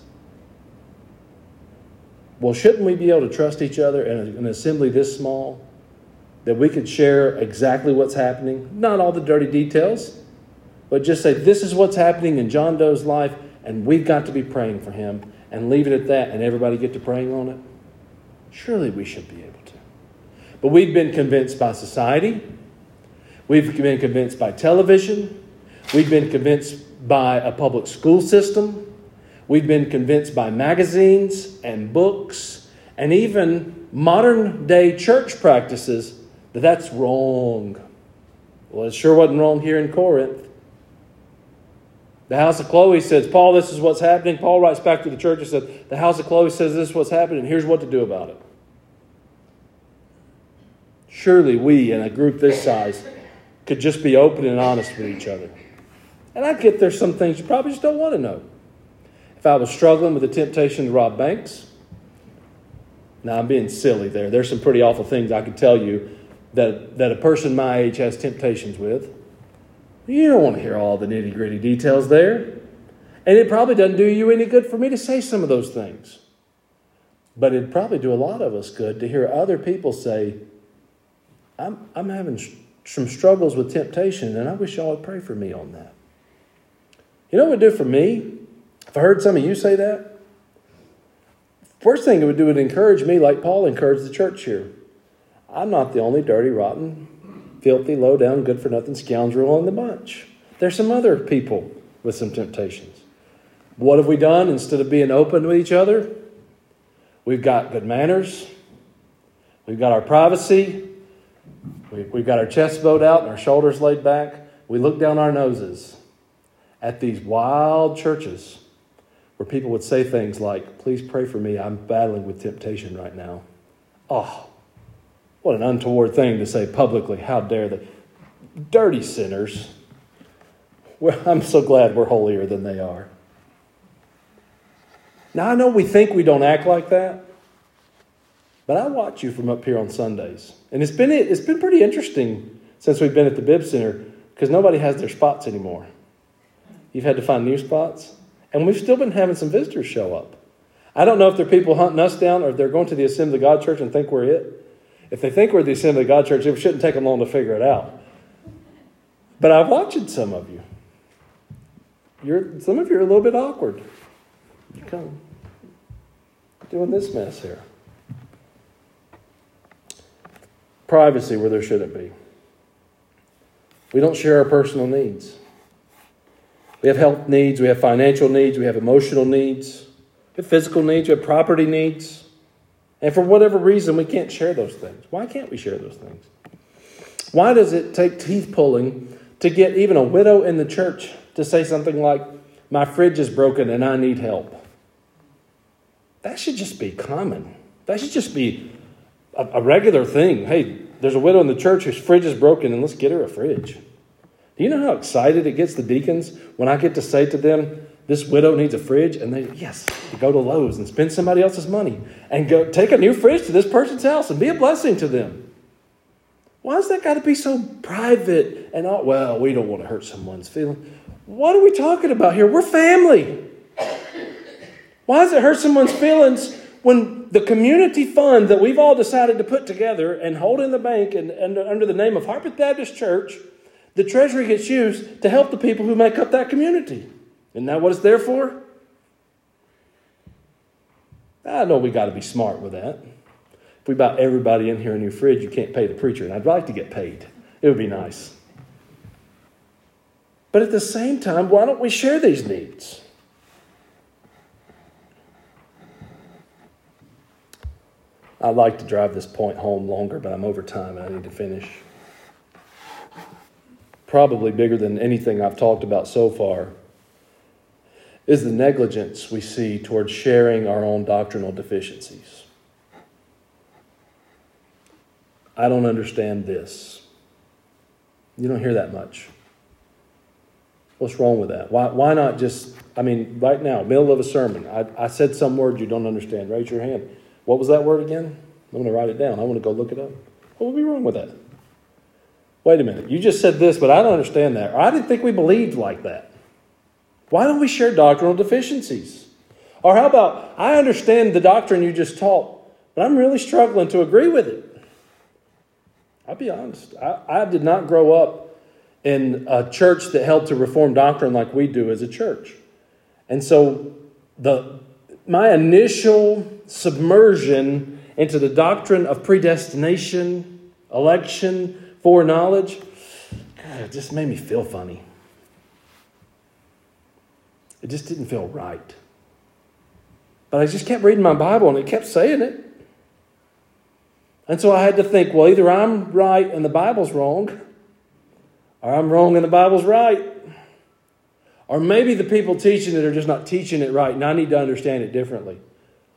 Well, shouldn't we be able to trust each other in an assembly this small that we could share exactly what's happening? Not all the dirty details, but just say, this is what's happening in John Doe's life, and we've got to be praying for him and leave it at that and everybody get to praying on it? Surely we should be able to. But we've been convinced by society, we've been convinced by television, we've been convinced by a public school system, we've been convinced by magazines and books, and even modern day church practices that that's wrong. Well, it sure wasn't wrong here in Corinth. The house of Chloe says, Paul, this is what's happening. Paul writes back to the church and says, The house of Chloe says this is what's happening. Here's what to do about it. Surely we, in a group this size, could just be open and honest with each other. And I get there's some things you probably just don't want to know. If I was struggling with the temptation to rob banks, now I'm being silly there. There's some pretty awful things I could tell you that, that a person my age has temptations with. You don't want to hear all the nitty gritty details there. And it probably doesn't do you any good for me to say some of those things. But it'd probably do a lot of us good to hear other people say, I'm, I'm having some struggles with temptation, and I wish y'all would pray for me on that. You know what it would do for me? If I heard some of you say that, first thing it would do would encourage me, like Paul encouraged the church here. I'm not the only dirty, rotten filthy, low down, good for nothing scoundrel in the bunch. There's some other people with some temptations. What have we done instead of being open with each other? We've got good manners. We've got our privacy. We've got our chest bowed out and our shoulders laid back. We look down our noses at these wild churches where people would say things like, Please pray for me. I'm battling with temptation right now. Oh, what an untoward thing to say publicly. How dare they? Dirty sinners. Well, I'm so glad we're holier than they are. Now, I know we think we don't act like that, but I watch you from up here on Sundays. And it's been, it's been pretty interesting since we've been at the Bib Center because nobody has their spots anymore. You've had to find new spots. And we've still been having some visitors show up. I don't know if they're people hunting us down or if they're going to the Assembly of God Church and think we're it. If they think we're the Assembly of God Church, it shouldn't take them long to figure it out. But I've watched some of you. You're, some of you are a little bit awkward. You come doing this mess here. Privacy where there shouldn't be. We don't share our personal needs. We have health needs, we have financial needs, we have emotional needs, we have physical needs, we have property needs. And for whatever reason, we can't share those things. Why can't we share those things? Why does it take teeth pulling to get even a widow in the church to say something like, My fridge is broken and I need help? That should just be common. That should just be a, a regular thing. Hey, there's a widow in the church whose fridge is broken and let's get her a fridge. Do you know how excited it gets the deacons when I get to say to them, this widow needs a fridge, and they, yes, go to Lowe's and spend somebody else's money and go take a new fridge to this person's house and be a blessing to them. Why Why's that got to be so private and all, well, we don't want to hurt someone's feeling. What are we talking about here? We're family. Why does it hurt someone's feelings when the community fund that we've all decided to put together and hold in the bank and, and under the name of Harpeth Baptist Church the treasury gets used to help the people who make up that community. Isn't that what it's there for? I know we got to be smart with that. If we buy everybody in here a new fridge, you can't pay the preacher, and I'd like to get paid. It would be nice. But at the same time, why don't we share these needs? I'd like to drive this point home longer, but I'm over time and I need to finish probably bigger than anything I've talked about so far, is the negligence we see towards sharing our own doctrinal deficiencies. I don't understand this. You don't hear that much. What's wrong with that? Why, why not just, I mean, right now, middle of a sermon, I, I said some word you don't understand. Raise your hand. What was that word again? I'm going to write it down. I want to go look it up. What would be wrong with that? Wait a minute, you just said this, but I don't understand that. Or I didn't think we believed like that. Why don't we share doctrinal deficiencies? Or how about, I understand the doctrine you just taught, but I'm really struggling to agree with it. I'll be honest. I, I did not grow up in a church that held to reform doctrine like we do as a church. And so the my initial submersion into the doctrine of predestination, election, foreknowledge, God, it just made me feel funny. It just didn't feel right. But I just kept reading my Bible and it kept saying it. And so I had to think, well, either I'm right and the Bible's wrong, or I'm wrong and the Bible's right. Or maybe the people teaching it are just not teaching it right, and I need to understand it differently.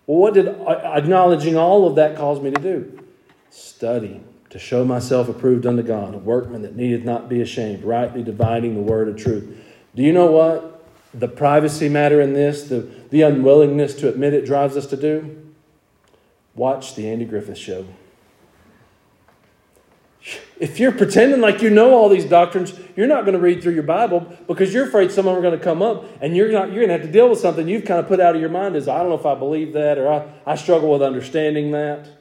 Well, what did acknowledging all of that cause me to do? Study to show myself approved unto God, a workman that needeth not be ashamed, rightly dividing the word of truth. Do you know what the privacy matter in this, the, the unwillingness to admit it drives us to do? Watch the Andy Griffith show. If you're pretending like you know all these doctrines, you're not going to read through your Bible because you're afraid some of them are going to come up and you're, not, you're going to have to deal with something you've kind of put out of your mind as I don't know if I believe that or I, I struggle with understanding that.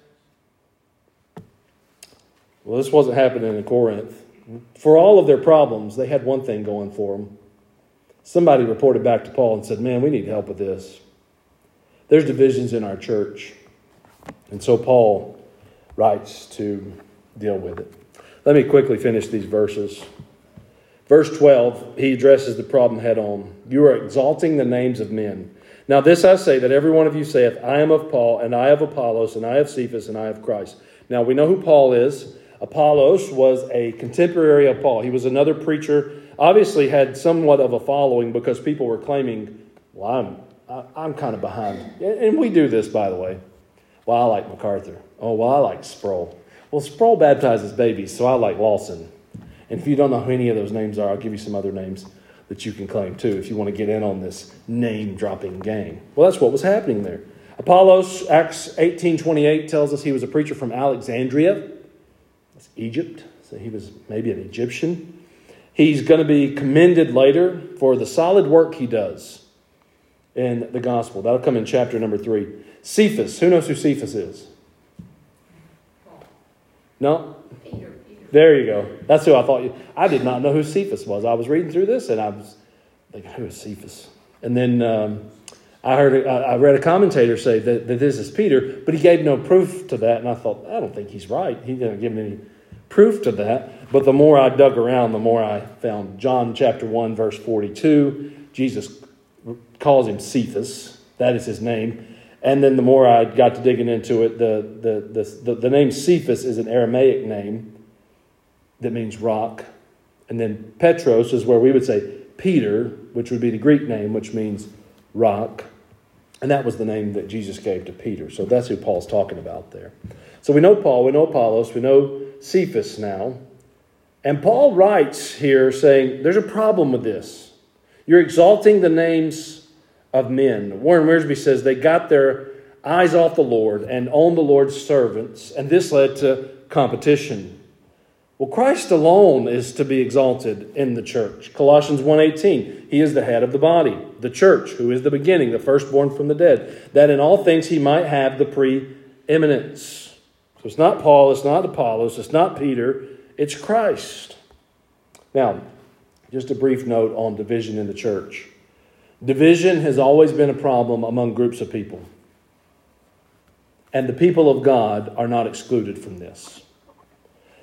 Well, this wasn't happening in Corinth. For all of their problems, they had one thing going for them. Somebody reported back to Paul and said, Man, we need help with this. There's divisions in our church. And so Paul writes to deal with it. Let me quickly finish these verses. Verse 12, he addresses the problem head on. You are exalting the names of men. Now, this I say that every one of you saith, I am of Paul, and I of Apollos, and I of Cephas, and I of Christ. Now, we know who Paul is. Apollos was a contemporary of Paul. He was another preacher, obviously had somewhat of a following because people were claiming, well, I'm, I, am kind of behind. And we do this, by the way. Well, I like MacArthur. Oh, well, I like Sproul. Well, Sproul baptizes babies, so I like Lawson. And if you don't know who any of those names are, I'll give you some other names that you can claim too if you want to get in on this name dropping game. Well, that's what was happening there. Apollos, Acts 18:28 tells us he was a preacher from Alexandria. Egypt. So he was maybe an Egyptian. He's going to be commended later for the solid work he does in the gospel. That'll come in chapter number 3. Cephas, who knows who Cephas is? No? Peter. There you go. That's who I thought you. I did not know who Cephas was. I was reading through this and I was thinking, who is Cephas? And then um, I heard, I read a commentator say that, that this is Peter, but he gave no proof to that. And I thought, I don't think he's right. He didn't give me any proof to that. But the more I dug around, the more I found John chapter 1, verse 42. Jesus calls him Cephas. That is his name. And then the more I got to digging into it, the, the, the, the, name Cephas is an Aramaic name that means rock. And then Petros is where we would say Peter, which would be the Greek name, which means rock. And that was the name that Jesus gave to Peter. So that's who Paul's talking about there. So we know Paul, we know Apollos, we know Cephas now. And Paul writes here saying, There's a problem with this. You're exalting the names of men. Warren Wiersbe says they got their eyes off the Lord and on the Lord's servants, and this led to competition. Well, Christ alone is to be exalted in the church. Colossians 1:18, he is the head of the body, the church, who is the beginning, the firstborn from the dead, that in all things he might have the preeminence. So it's not Paul, it's not Apollos, it's not Peter, it's Christ. Now, just a brief note on division in the church. Division has always been a problem among groups of people. And the people of God are not excluded from this.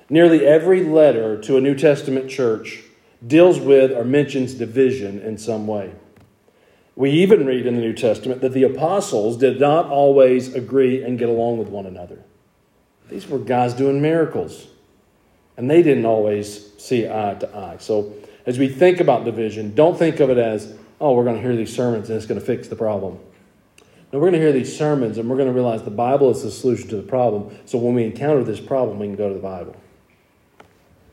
Nearly every letter to a New Testament church deals with or mentions division in some way. We even read in the New Testament that the apostles did not always agree and get along with one another. These were guys doing miracles, and they didn't always see eye to eye. So, as we think about division, don't think of it as, oh, we're going to hear these sermons and it's going to fix the problem. No, we're going to hear these sermons and we're going to realize the Bible is the solution to the problem. So, when we encounter this problem, we can go to the Bible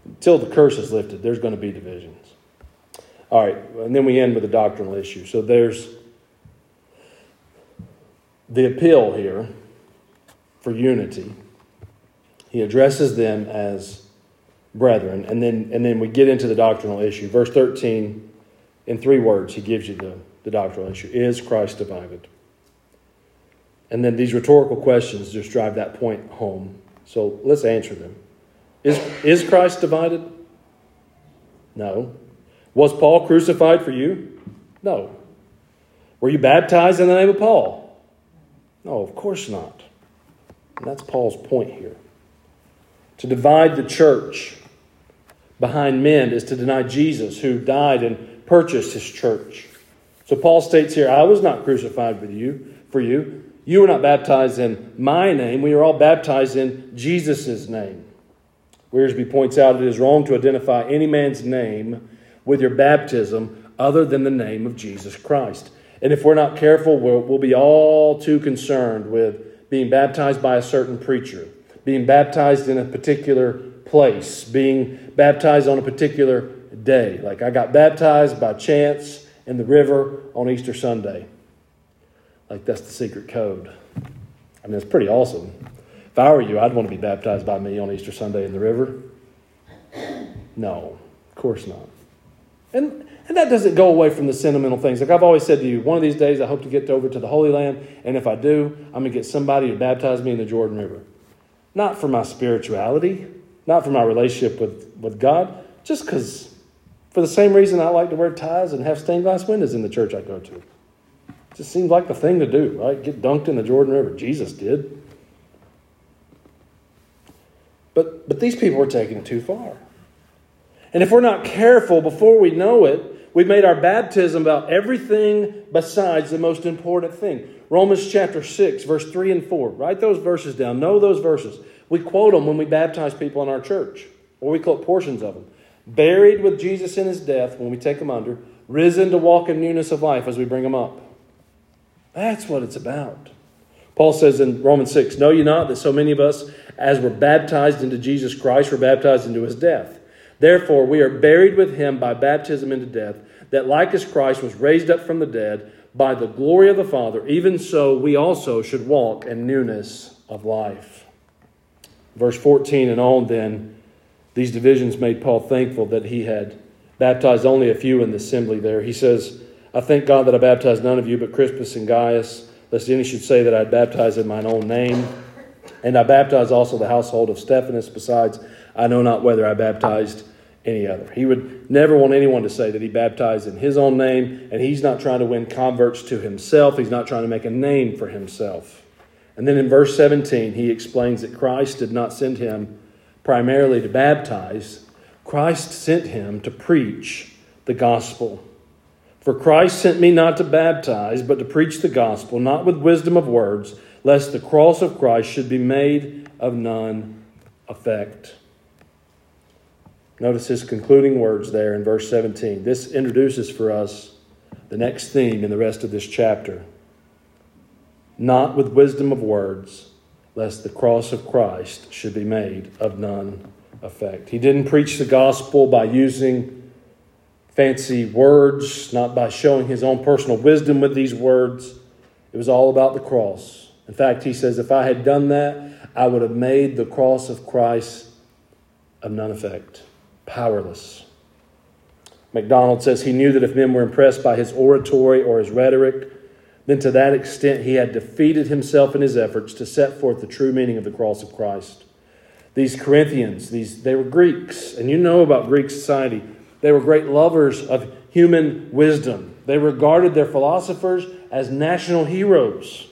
until the curse is lifted, there's going to be divisions. All right, and then we end with a doctrinal issue. So there's the appeal here for unity. He addresses them as brethren, and then and then we get into the doctrinal issue. Verse 13, in three words, he gives you the, the doctrinal issue. Is Christ divided? And then these rhetorical questions just drive that point home. So let's answer them. Is, is Christ divided? No. Was Paul crucified for you? No. Were you baptized in the name of Paul? No, of course not. And that's Paul's point here. To divide the church behind men is to deny Jesus, who died and purchased his church. So Paul states here, I was not crucified with you for you. You were not baptized in my name. We are all baptized in Jesus' name. Wiersbe points out it is wrong to identify any man's name with your baptism other than the name of Jesus Christ. And if we're not careful, we'll, we'll be all too concerned with being baptized by a certain preacher, being baptized in a particular place, being baptized on a particular day. Like I got baptized by Chance in the river on Easter Sunday. Like that's the secret code. I mean, it's pretty awesome. If I were you, I'd want to be baptized by me on Easter Sunday in the river. No, of course not. And, and that doesn't go away from the sentimental things. Like I've always said to you, one of these days I hope to get over to the Holy Land, and if I do, I'm going to get somebody to baptize me in the Jordan River. Not for my spirituality, not for my relationship with, with God, just because, for the same reason I like to wear ties and have stained glass windows in the church I go to. It just seems like the thing to do, right? Get dunked in the Jordan River. Jesus did. But, but these people were taking it too far. And if we're not careful, before we know it, we've made our baptism about everything besides the most important thing. Romans chapter 6, verse 3 and 4. Write those verses down. Know those verses. We quote them when we baptize people in our church, or we quote portions of them. Buried with Jesus in his death when we take them under, risen to walk in newness of life as we bring them up. That's what it's about. Paul says in Romans 6 Know you not that so many of us, as were baptized into Jesus Christ, were baptized into his death? Therefore, we are buried with him by baptism into death, that like as Christ was raised up from the dead by the glory of the Father, even so we also should walk in newness of life. Verse 14 and on, then, these divisions made Paul thankful that he had baptized only a few in the assembly there. He says, I thank God that I baptized none of you but Crispus and Gaius, lest any should say that I had baptized in mine own name. And I baptized also the household of Stephanas. Besides, I know not whether I baptized any other. He would never want anyone to say that he baptized in his own name, and he's not trying to win converts to himself. He's not trying to make a name for himself. And then in verse 17, he explains that Christ did not send him primarily to baptize, Christ sent him to preach the gospel. For Christ sent me not to baptize, but to preach the gospel, not with wisdom of words, lest the cross of Christ should be made of none effect. Notice his concluding words there in verse 17. This introduces for us the next theme in the rest of this chapter. Not with wisdom of words, lest the cross of Christ should be made of none effect. He didn't preach the gospel by using fancy words, not by showing his own personal wisdom with these words. It was all about the cross. In fact, he says, if I had done that, I would have made the cross of Christ of none effect powerless. MacDonald says he knew that if men were impressed by his oratory or his rhetoric, then to that extent he had defeated himself in his efforts to set forth the true meaning of the cross of Christ. These Corinthians, these they were Greeks, and you know about Greek society. They were great lovers of human wisdom. They regarded their philosophers as national heroes.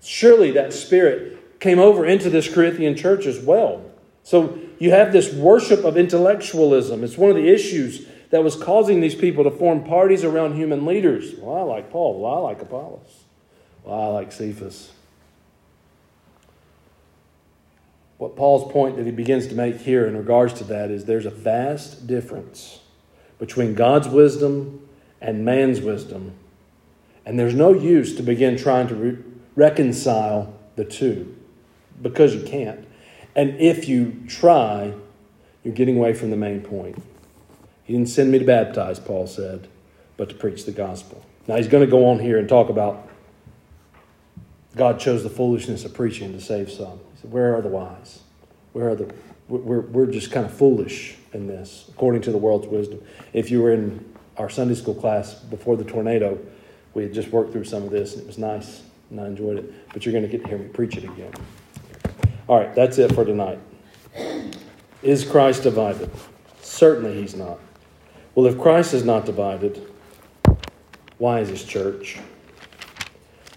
Surely that spirit came over into this Corinthian church as well. So you have this worship of intellectualism. It's one of the issues that was causing these people to form parties around human leaders. Well, I like Paul. Well, I like Apollos. Well, I like Cephas. What Paul's point that he begins to make here in regards to that is there's a vast difference between God's wisdom and man's wisdom. And there's no use to begin trying to re- reconcile the two because you can't. And if you try, you're getting away from the main point. He didn't send me to baptize, Paul said, but to preach the gospel. Now he's going to go on here and talk about God chose the foolishness of preaching to save some. He said, Where are the wise? Where are the we're, we're just kind of foolish in this, according to the world's wisdom. If you were in our Sunday school class before the tornado, we had just worked through some of this, and it was nice, and I enjoyed it. But you're going to get to hear me preach it again. All right, that's it for tonight. Is Christ divided? Certainly he's not. Well, if Christ is not divided, why is his church?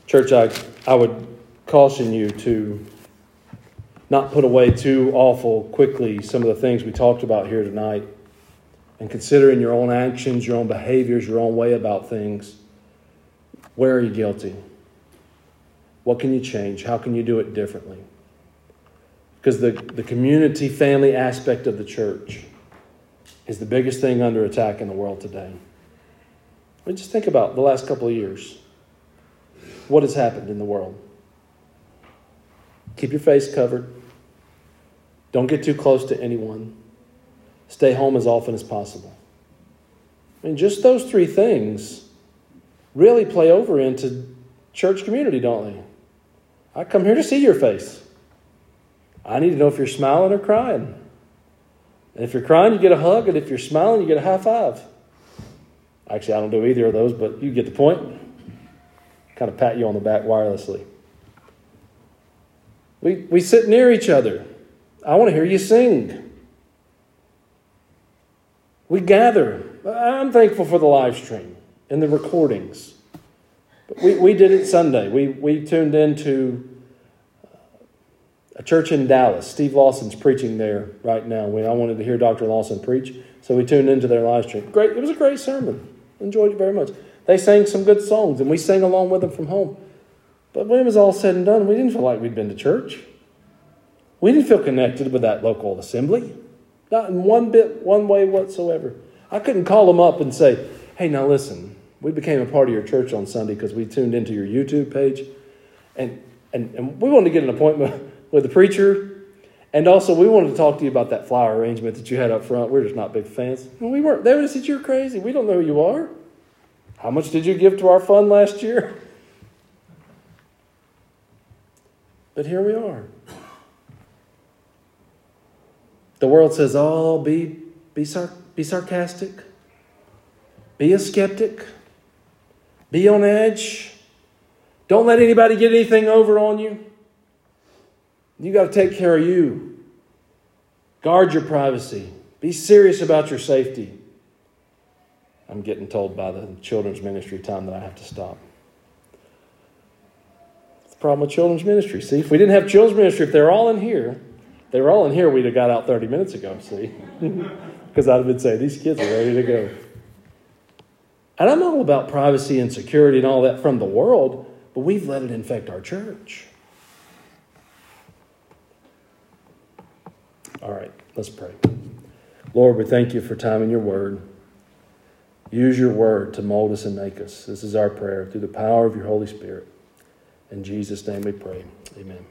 Church, I, I would caution you to not put away too awful quickly some of the things we talked about here tonight and considering your own actions, your own behaviors, your own way about things. Where are you guilty? What can you change? How can you do it differently? Because the, the community family aspect of the church is the biggest thing under attack in the world today. I mean, just think about the last couple of years. What has happened in the world? Keep your face covered. Don't get too close to anyone. Stay home as often as possible. I mean, just those three things really play over into church community, don't they? I come here to see your face. I need to know if you're smiling or crying. And if you're crying, you get a hug, and if you're smiling, you get a high five. Actually, I don't do either of those, but you get the point. Kind of pat you on the back wirelessly. We, we sit near each other. I want to hear you sing. We gather. I'm thankful for the live stream and the recordings. But we, we did it Sunday. We, we tuned into a church in Dallas. Steve Lawson's preaching there right now. When I wanted to hear Dr. Lawson preach, so we tuned into their live stream. Great, it was a great sermon. Enjoyed it very much. They sang some good songs, and we sang along with them from home. But when it was all said and done, we didn't feel like we'd been to church. We didn't feel connected with that local assembly, not in one bit, one way whatsoever. I couldn't call them up and say, "Hey, now listen, we became a part of your church on Sunday because we tuned into your YouTube page, and and, and we wanted to get an appointment with the preacher." And also, we wanted to talk to you about that flower arrangement that you had up front. We're just not big fans. And we weren't. They would have said, You're crazy. We don't know who you are. How much did you give to our fund last year? (laughs) But here we are. The world says, oh, be, be, sar- be sarcastic, be a skeptic, be on edge, don't let anybody get anything over on you. You got to take care of you. Guard your privacy. Be serious about your safety. I'm getting told by the children's ministry time that I have to stop. The problem with children's ministry. See, if we didn't have children's ministry, if they're all in here, they were all in here, we'd have got out 30 minutes ago, see? (laughs) Because I'd have been saying, these kids are ready to go. And I'm all about privacy and security and all that from the world, but we've let it infect our church. All right, let's pray. Lord, we thank you for time in your word. Use your word to mold us and make us. This is our prayer through the power of your Holy Spirit. In Jesus' name we pray. Amen.